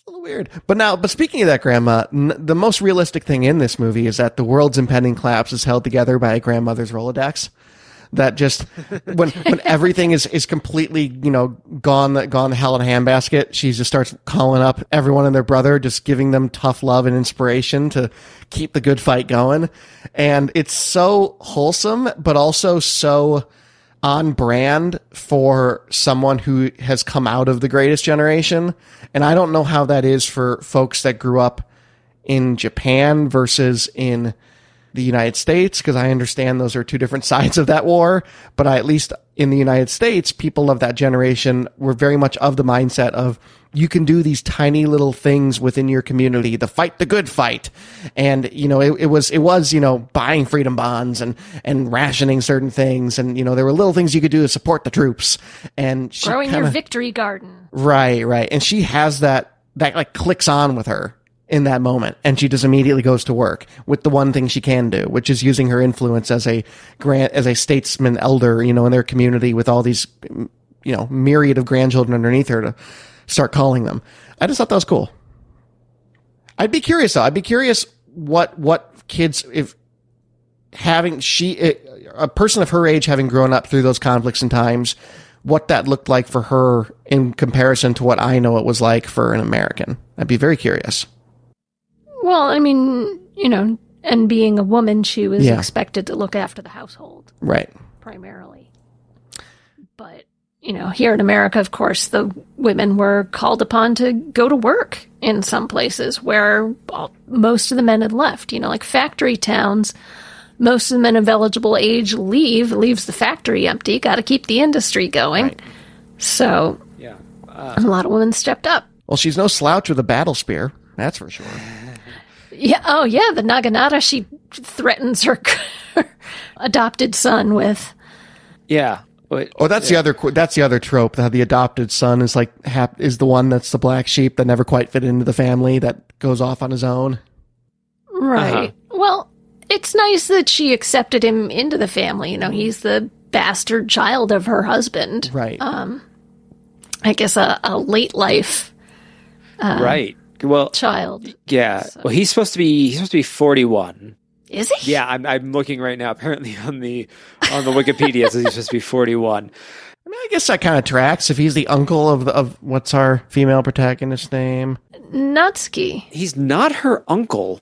Speaker 1: Little weird. But now, but speaking of that, Grandma, n- the most realistic thing in this movie is that the world's impending collapse is held together by a grandmother's Rolodex. That just when when everything is is completely you know gone gone to hell in a handbasket, she just starts calling up everyone and their brother, just giving them tough love and inspiration to keep the good fight going. And it's so wholesome, but also so on brand for someone who has come out of the greatest generation. And I don't know how that is for folks that grew up in Japan versus in the United States, because I understand those are two different sides of that war. But I, at least in the United States, people of that generation were very much of the mindset of you can do these tiny little things within your community, the fight the good fight. And, you know, it, it was, it was, you know, buying freedom bonds and, and rationing certain things. And, you know, there were little things you could do to support the troops. And she
Speaker 3: Growing
Speaker 1: kinda,
Speaker 3: your victory garden.
Speaker 1: Right, right. And she has that, that like clicks on with her in that moment. And she just immediately goes to work with the one thing she can do, which is using her influence as a grant, as a statesman elder, you know, in their community with all these, you know, myriad of grandchildren underneath her to start calling them. I just thought that was cool. I'd be curious though. I'd be curious what, what kids, if having she, a person of her age having grown up through those conflicts and times, what that looked like for her in comparison to what I know it was like for an American. I'd be very curious.
Speaker 3: Well, I mean, you know, and being a woman, she was
Speaker 1: Yeah.
Speaker 3: expected to look after the household
Speaker 1: Right.
Speaker 3: primarily. But, you know, here in America, of course, the women were called upon to go to work in some places where all, most of the men had left. You know, like factory towns, most of the men of eligible age leave, leaves the factory empty, got to keep the industry going.
Speaker 1: Right.
Speaker 3: So
Speaker 2: Yeah.
Speaker 3: a lot of women stepped up.
Speaker 1: Well, she's no slouch with a battle spear. That's for sure.
Speaker 3: Yeah. Oh, yeah. The Naginata she threatens her adopted son with.
Speaker 2: Yeah. But,
Speaker 1: Oh, that's the other. That's the other trope. That the adopted son is like hap- is the one that's the black sheep that never quite fit into the family that goes off on his own.
Speaker 3: Right. Well, it's nice that she accepted him into the family. You know, he's the bastard child of her husband.
Speaker 1: Right.
Speaker 3: Um, I guess a, a late life
Speaker 2: right. Well,
Speaker 3: child.
Speaker 2: yeah. Well, he's supposed to be he's supposed to be 41.
Speaker 3: Is he?
Speaker 2: Yeah, I'm I'm looking right now. Apparently on the on the Wikipedia it says he's supposed to be 41.
Speaker 1: I mean, I guess that kind of tracks if he's the uncle of the, of what's our female protagonist's name.
Speaker 3: Natsuki.
Speaker 2: He's not her uncle.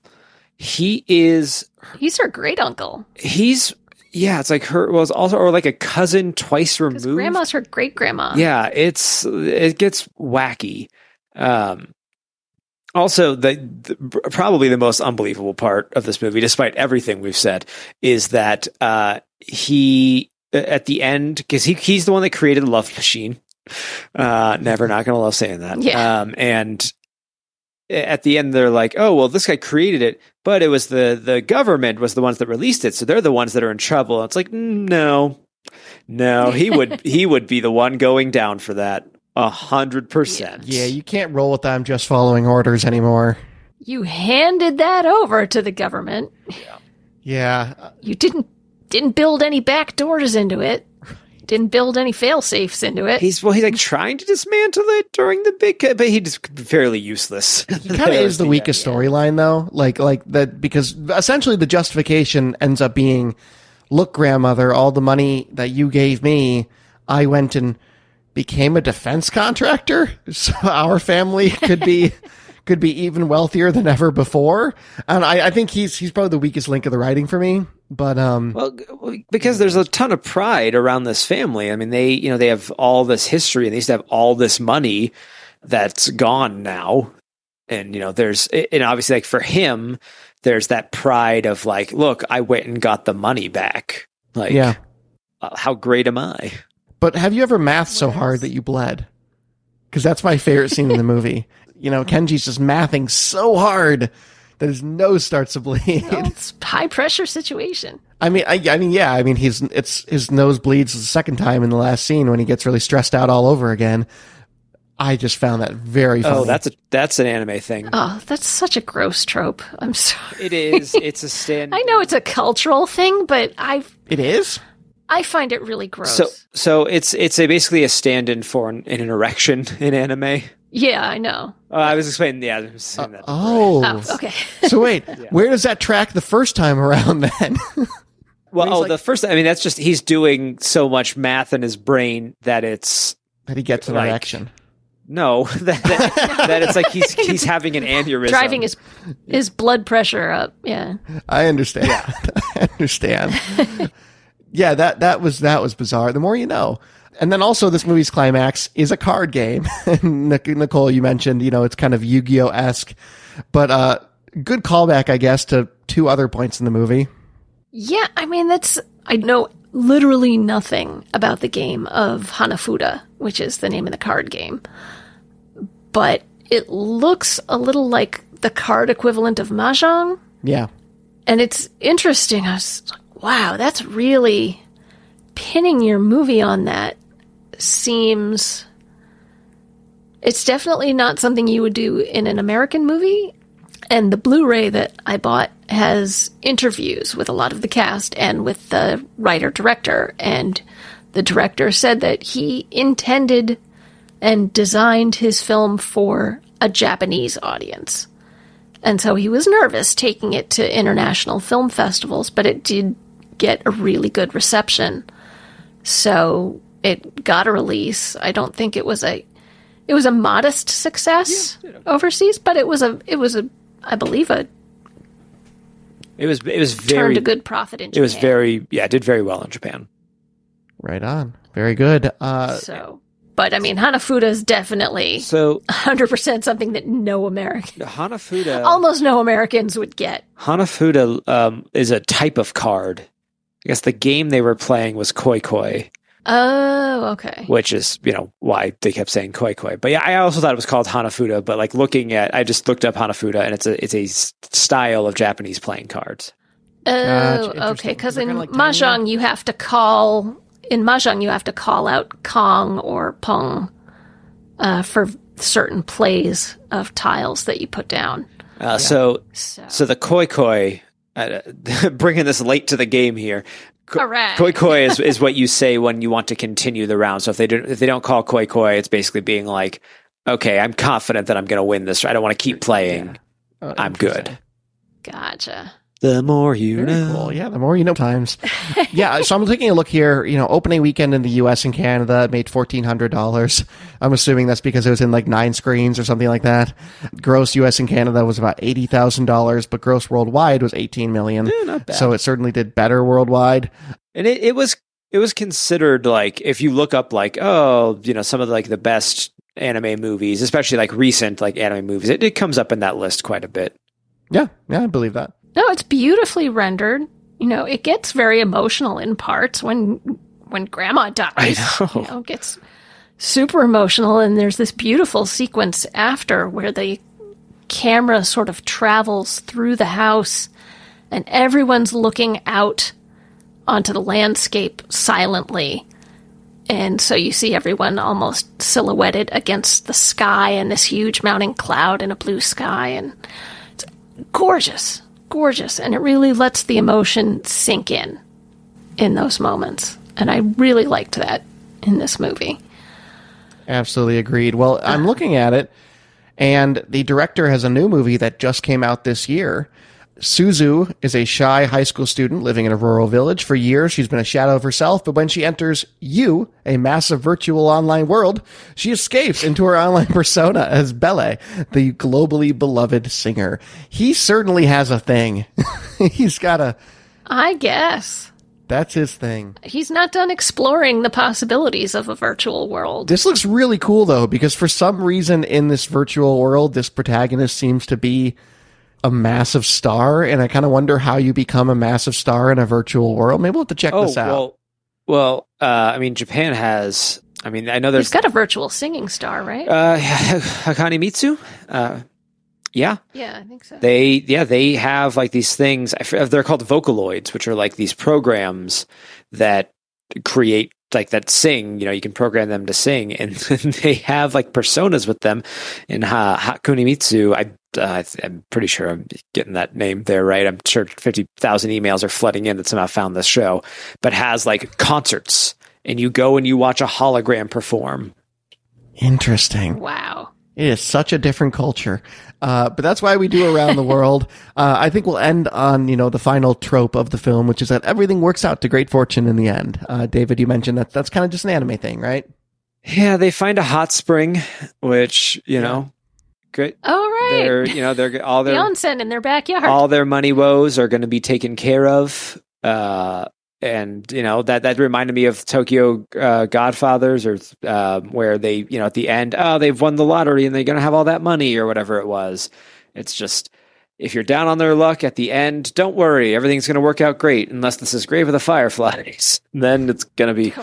Speaker 2: He is
Speaker 3: He's her great uncle.
Speaker 2: he's yeah, it's like her well, also or like a cousin twice removed.
Speaker 3: grandma's her great grandma.
Speaker 2: Yeah, it's it gets wacky. Um, also, the, the probably the most unbelievable part of this movie, despite everything we've said, is that uh, he at the end because he he's the one that created the love machine. Uh, never not gonna love saying that.
Speaker 3: Yeah.
Speaker 2: Um, and at the end they're like, oh well, this guy created it, but it was the the government was the ones that released it, so they're the ones that are in trouble. It's like mm, no, no, he would he would be the one going down for that a hundred percent.
Speaker 1: Yeah, you can't roll with them just following orders anymore.
Speaker 3: You handed that over to the government.
Speaker 1: Yeah, uh,
Speaker 3: You didn't didn't build any back doors into it. Didn't build any fail safes into it.
Speaker 2: He's well, he's like trying to dismantle it during the big, but he's fairly useless.
Speaker 1: He kind of is the weakest storyline though. Like like that because essentially the justification ends up being look grandmother, all the money that you gave me, I went and became a defense contractor so our family could be could be even wealthier than ever before. And I, I think he's he's probably the weakest link of the writing for me. But um
Speaker 2: Well, because there's a ton of pride around this family. I mean, they you know they have all this history and they used to have all this money that's gone now. and you know, there's and obviously like for him, there's that pride of like, look, I went and got the money back. Like,
Speaker 1: Yeah.
Speaker 2: uh, how great am I?
Speaker 1: But have you ever mathed so hard that you bled? Because that's my favorite scene in the movie. You know, Kenji's just mathing so hard that his nose starts to bleed.
Speaker 3: Well, it's high pressure situation.
Speaker 1: I mean, I, I mean, yeah, I mean, he's it's his nose bleeds the second time in the last scene when he gets really stressed out all over again. I just found that very oh, funny.
Speaker 2: Oh, that's a that's an anime thing.
Speaker 3: Oh, that's such a gross trope. I'm sorry.
Speaker 2: It is. It's a stand.
Speaker 3: I know it's a cultural thing, but I've.
Speaker 1: it is.
Speaker 3: I find it really gross.
Speaker 2: So so it's it's a basically a stand-in for an, an erection in anime.
Speaker 3: yeah, I know.
Speaker 2: Uh, I was explaining. Yeah, I was saying that.
Speaker 1: Oh,
Speaker 3: Oh, okay.
Speaker 1: so wait, where does that track the first time around then?
Speaker 2: Well, oh,
Speaker 1: like-
Speaker 2: the first. I mean, that's just he's doing so much math in his brain that it's
Speaker 1: that he gets an
Speaker 2: Like-
Speaker 1: erection.
Speaker 2: no that that, that it's like he's he's having an aneurysm.
Speaker 3: Driving his his blood pressure up. Yeah.
Speaker 1: I understand. I understand. Yeah, that that was that was bizarre. The more you know. And then also this movie's climax is a card game. Nicole, you mentioned, you know, it's kind of Yu-Gi-Oh esque, but uh, good callback, I guess, to two other points in the movie.
Speaker 3: Yeah, I mean that's I know literally nothing about the game of Hanafuda, which is the name of the card game. But it looks a little like the card equivalent of Mahjong.
Speaker 1: Yeah,
Speaker 3: And it's interesting. I was like, wow, that's really pinning your movie on that seems. It's definitely not something you would do in an American movie. And the Blu ray that I bought has interviews with a lot of the cast and with the writer director. And the director said that he intended and designed his film for a Japanese audience. And so he was nervous taking it to international film festivals, but it did get a really good reception. So it got a release. I don't think it was a it was a modest success overseas, but it was a it was a I believe a
Speaker 2: It was it was
Speaker 3: turned
Speaker 2: very
Speaker 3: a good profit in
Speaker 2: it was very yeah it did very well in Japan.
Speaker 1: right on. Very good. Uh,
Speaker 3: so but I mean Hanafuda is definitely
Speaker 2: So
Speaker 3: 100% something that no American
Speaker 2: Hanafuda
Speaker 3: almost no Americans would get.
Speaker 2: Hanafuda um, is a type of card. I guess the game they were playing was Koi Koi,
Speaker 3: Oh, okay.
Speaker 2: which is you know why they kept saying Koi Koi. But yeah, I also thought it was called Hanafuda. But like looking at, I just looked up Hanafuda, and it's a it's a s- style of Japanese playing cards.
Speaker 3: Oh,
Speaker 1: Gotcha,
Speaker 3: okay. Because in
Speaker 1: like
Speaker 3: mahjong, you have to call in mahjong you have to call out kong or pong uh, for certain plays of tiles that you put down.
Speaker 2: Uh, So
Speaker 3: So,
Speaker 2: so the Koi Koi, uh, bringing this late to the game here. Ko-
Speaker 3: Correct.
Speaker 2: Koi Koi is, is what you say when you want to continue the round. So if they don't if they don't call Koi Koi, it's basically being like, okay, I'm confident that I'm going to win this. I don't want to keep playing.
Speaker 1: uh,
Speaker 2: I'm good.
Speaker 3: gotcha.
Speaker 2: The more you
Speaker 1: Very
Speaker 2: know.
Speaker 1: cool. Yeah, the more you know times. yeah, so I'm taking a look here. You know, opening weekend in the U.S. and Canada made fourteen hundred dollars. I'm assuming that's because it was in like nine screens or something like that. Gross U.S. and Canada was about eighty thousand dollars, but gross worldwide was eighteen million.
Speaker 2: Eh, not bad.
Speaker 1: So it certainly did better worldwide.
Speaker 2: and it, it was it was considered like if you look up like oh you know some of the, like the best anime movies, especially like recent like anime movies, it, it comes up in that list quite a bit.
Speaker 1: Yeah, yeah, I believe that.
Speaker 3: No, it's beautifully rendered. You know, it gets very emotional in parts when when grandma dies.
Speaker 2: I know.
Speaker 3: You know, it gets super emotional and there's this beautiful sequence after where the camera sort of travels through the house and everyone's looking out onto the landscape silently. And so you see everyone almost silhouetted against the sky and this huge mounting cloud in a blue sky and it's gorgeous, gorgeous, and it really lets the emotion sink in in those moments. And I really liked that in this movie.
Speaker 1: Absolutely agreed. Well, I'm uh. looking at it, and the director has a new movie that just came out this year. Suzu is a shy high school student living in a rural village. For years, she's been a shadow of herself, but when she enters U, a massive virtual online world, she escapes into her online persona as Belle, the globally beloved singer. He certainly has a thing. He's got a
Speaker 3: I guess.
Speaker 1: That's his thing.
Speaker 3: He's not done exploring the possibilities of a virtual world.
Speaker 1: This looks really cool though, because for some reason in this virtual world, this protagonist seems to be a massive star, and I kind of wonder how you become a massive star in a virtual world. Maybe we'll have to check
Speaker 2: Oh
Speaker 1: this out.
Speaker 2: well, well. Uh, I mean, Japan has. I mean, I know
Speaker 3: He's
Speaker 2: there's
Speaker 3: got a virtual singing star, right?
Speaker 2: uh, Hakane Mitsu. Uh, yeah,
Speaker 3: yeah, I think so.
Speaker 2: they yeah they have like these things. They're called Vocaloids, which are like these programs that create like that sing. You know, you can program them to sing, and they have like personas with them. In ha- Hakune Mitsu, I. Uh, I'm pretty sure I'm getting that name there right. I'm sure 50,000 emails are flooding in that somehow found this show, but has like concerts and you go and you watch a hologram perform.
Speaker 1: Interesting.
Speaker 3: wow.
Speaker 1: It is such a different culture. Uh, but that's why we do around the world. Uh, I think we'll end on, you know, the final trope of the film, which is that everything works out to great fortune in the end. Uh, David, you mentioned that that's kind of just an anime thing, right?
Speaker 2: Yeah, they find a hot spring, which, you know, great.
Speaker 3: All right.
Speaker 2: They're, you know, they're all
Speaker 3: the
Speaker 2: their
Speaker 3: onsen in their backyard.
Speaker 2: all their money woes are going to be taken care of. Uh, and you know that that reminded me of Tokyo uh, Godfathers, or uh, where they, you know, at the end, oh, they've won the lottery and they're going to have all that money or whatever it was. It's just if you're down on their luck at the end, don't worry, everything's going to work out great, unless this is Grave of the Fireflies. then it's going to be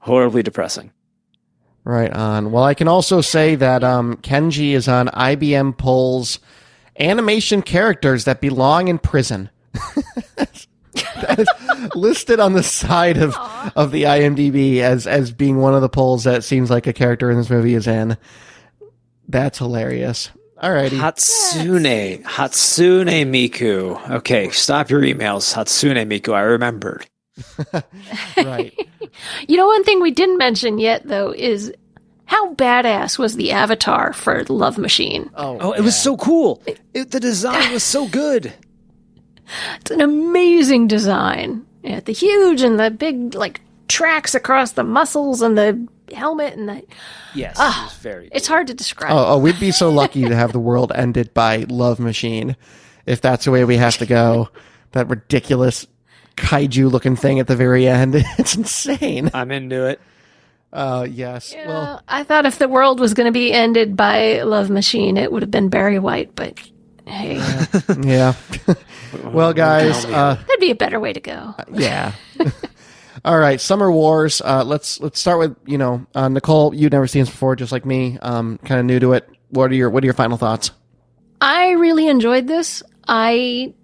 Speaker 2: horribly depressing.
Speaker 1: Right on. Well, I can also say that um, Kenji is on IMDb Polls animation characters that belong in prison. that is listed on the side of of the IMDb as as being one of the polls that seems like a character in this movie is in. That's hilarious. Alrighty.
Speaker 2: Hatsune, Hatsune Miku. Okay, stop your emails, Hatsune Miku. I remembered.
Speaker 1: right.
Speaker 3: You know, one thing we didn't mention yet, though, is how badass was the avatar for Love Machine?
Speaker 1: Oh,
Speaker 2: Oh, it was so cool. It, the design was so good.
Speaker 3: It's an amazing design. Yeah, the huge and the big, like, tracks across the muscles and the helmet and the.
Speaker 2: Yes,
Speaker 3: Ah,
Speaker 2: it was very.
Speaker 3: It's hard to describe.
Speaker 1: Oh, oh, we'd be so lucky to have the world ended by Love Machine, if that's the way we have to go. That ridiculous kaiju looking thing at the very end. It's insane.
Speaker 2: I'm into it.
Speaker 1: Uh, yes.
Speaker 3: Yeah,
Speaker 1: Well,
Speaker 3: I thought if the world was going to be ended by Love Machine, it would have been Barry White, but hey,
Speaker 1: yeah. well, guys, uh,
Speaker 3: that'd be a better way to go.
Speaker 1: yeah. All right, Summer Wars. Uh, let's let's start with you know uh, Nicole. You've never seen this before, just like me. Um, kind of new to it. What are your What are your final thoughts?
Speaker 3: I really enjoyed this. I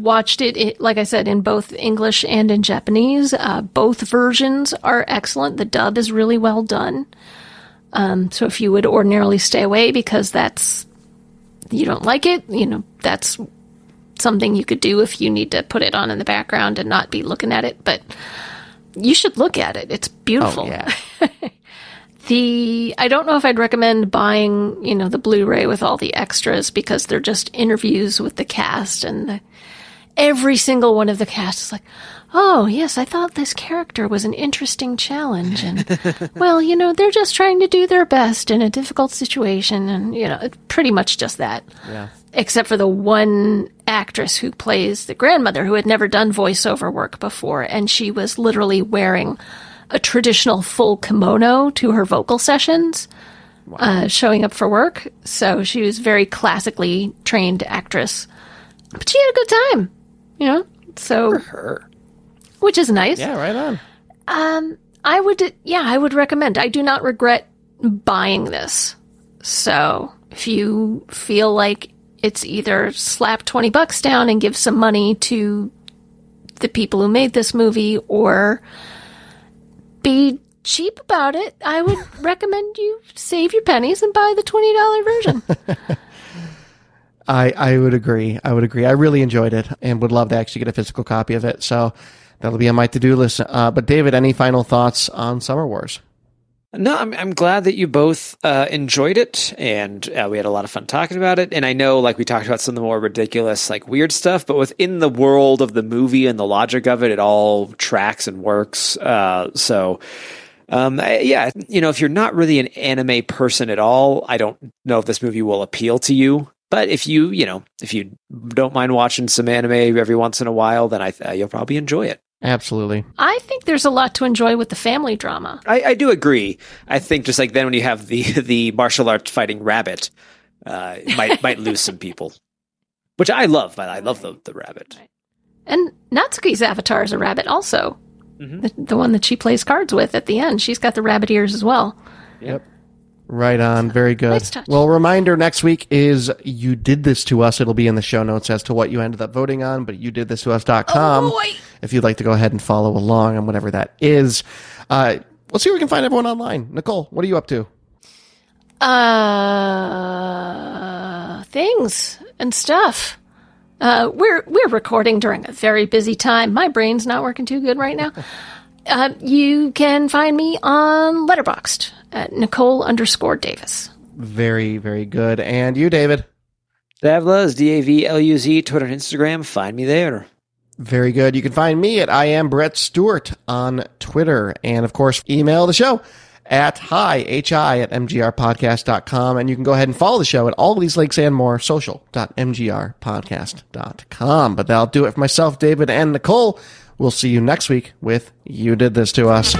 Speaker 3: watched it, it like I said, in both English and in Japanese. Uh, both versions are excellent. The dub is really well done. Um, so if you would ordinarily stay away because that's you don't like it, you know that's something you could do if you need to put it on in the background and not be looking at it. But you should look at it. It's beautiful.
Speaker 1: Oh yeah.
Speaker 3: The I don't know if I'd recommend buying, you know, the Blu-ray with all the extras because they're just interviews with the cast and the, every single one of the cast is like, "Oh, yes, I thought this character was an interesting challenge." And well, you know, they're just trying to do their best in a difficult situation and, you know, it's pretty much just that.
Speaker 1: Yeah.
Speaker 3: Except for the one actress who plays the grandmother who had never done voiceover work before and she was literally wearing a traditional full kimono to her vocal sessions, uh, showing up for work. So she was very classically trained actress, but she had a good time, you know. So
Speaker 2: Her.
Speaker 3: which is nice.
Speaker 1: Yeah. Right on.
Speaker 3: Um, I would, yeah, I would recommend. I do not regret buying this. So if you feel like it's either slap 20 bucks down and give some money to the people who made this movie or be cheap about it, I would recommend you save your pennies and buy the $20 version.
Speaker 1: I I would agree. I would agree. I really enjoyed it and would love to actually get a physical copy of it. So that'll be on my to do list. Uh, but David, any final thoughts on Summer Wars?
Speaker 2: No, I'm I'm glad that you both uh, enjoyed it, and uh, we had a lot of fun talking about it. And I know, like we talked about some of the more ridiculous, like weird stuff, but within the world of the movie and the logic of it, it all tracks and works. Uh, so, um, yeah, you know, if you're not really an anime person at all, I don't know if this movie will appeal to you. But if you, you know, if you don't mind watching some anime every once in a while, then I uh, you'll probably enjoy it.
Speaker 1: Absolutely.
Speaker 3: I think there's a lot to enjoy with the family drama.
Speaker 2: I, I do agree. I think just like then when you have the the martial arts fighting rabbit, uh, might might lose some people, which I love. I love the the rabbit.
Speaker 3: And Natsuki's avatar is a rabbit, also. The, the one that she plays cards with at the end. She's got the rabbit ears as well.
Speaker 1: Yep. Right on. Very good.
Speaker 3: Nice.
Speaker 1: Well, reminder next week is You Did This To Us. It'll be in the show notes as to what you ended up voting on, but you did this to us.com
Speaker 3: Oh,
Speaker 1: if you'd like to go ahead and follow along on whatever that is. Uh, let's see if we can find everyone online. Nicole, what are you up to?
Speaker 3: Uh, things and stuff. Uh, we're we're recording during a very busy time. My brain's not working too good right now. Uh, you can find me on Letterboxd at Nicole underscore Davis.
Speaker 1: Very, very good. And you, David?
Speaker 2: Davluz, D A V L U Z, Twitter and Instagram. Find me there.
Speaker 1: Very good. You can find me at I am Brett Stewart on Twitter. And of course, email the show at hi, hi at mgrpodcast.com. And you can go ahead and follow the show at all of these links and more, social.mgrpodcast.com. But that'll do it for myself, David, and Nicole. We'll see you next week with You Did This to Us.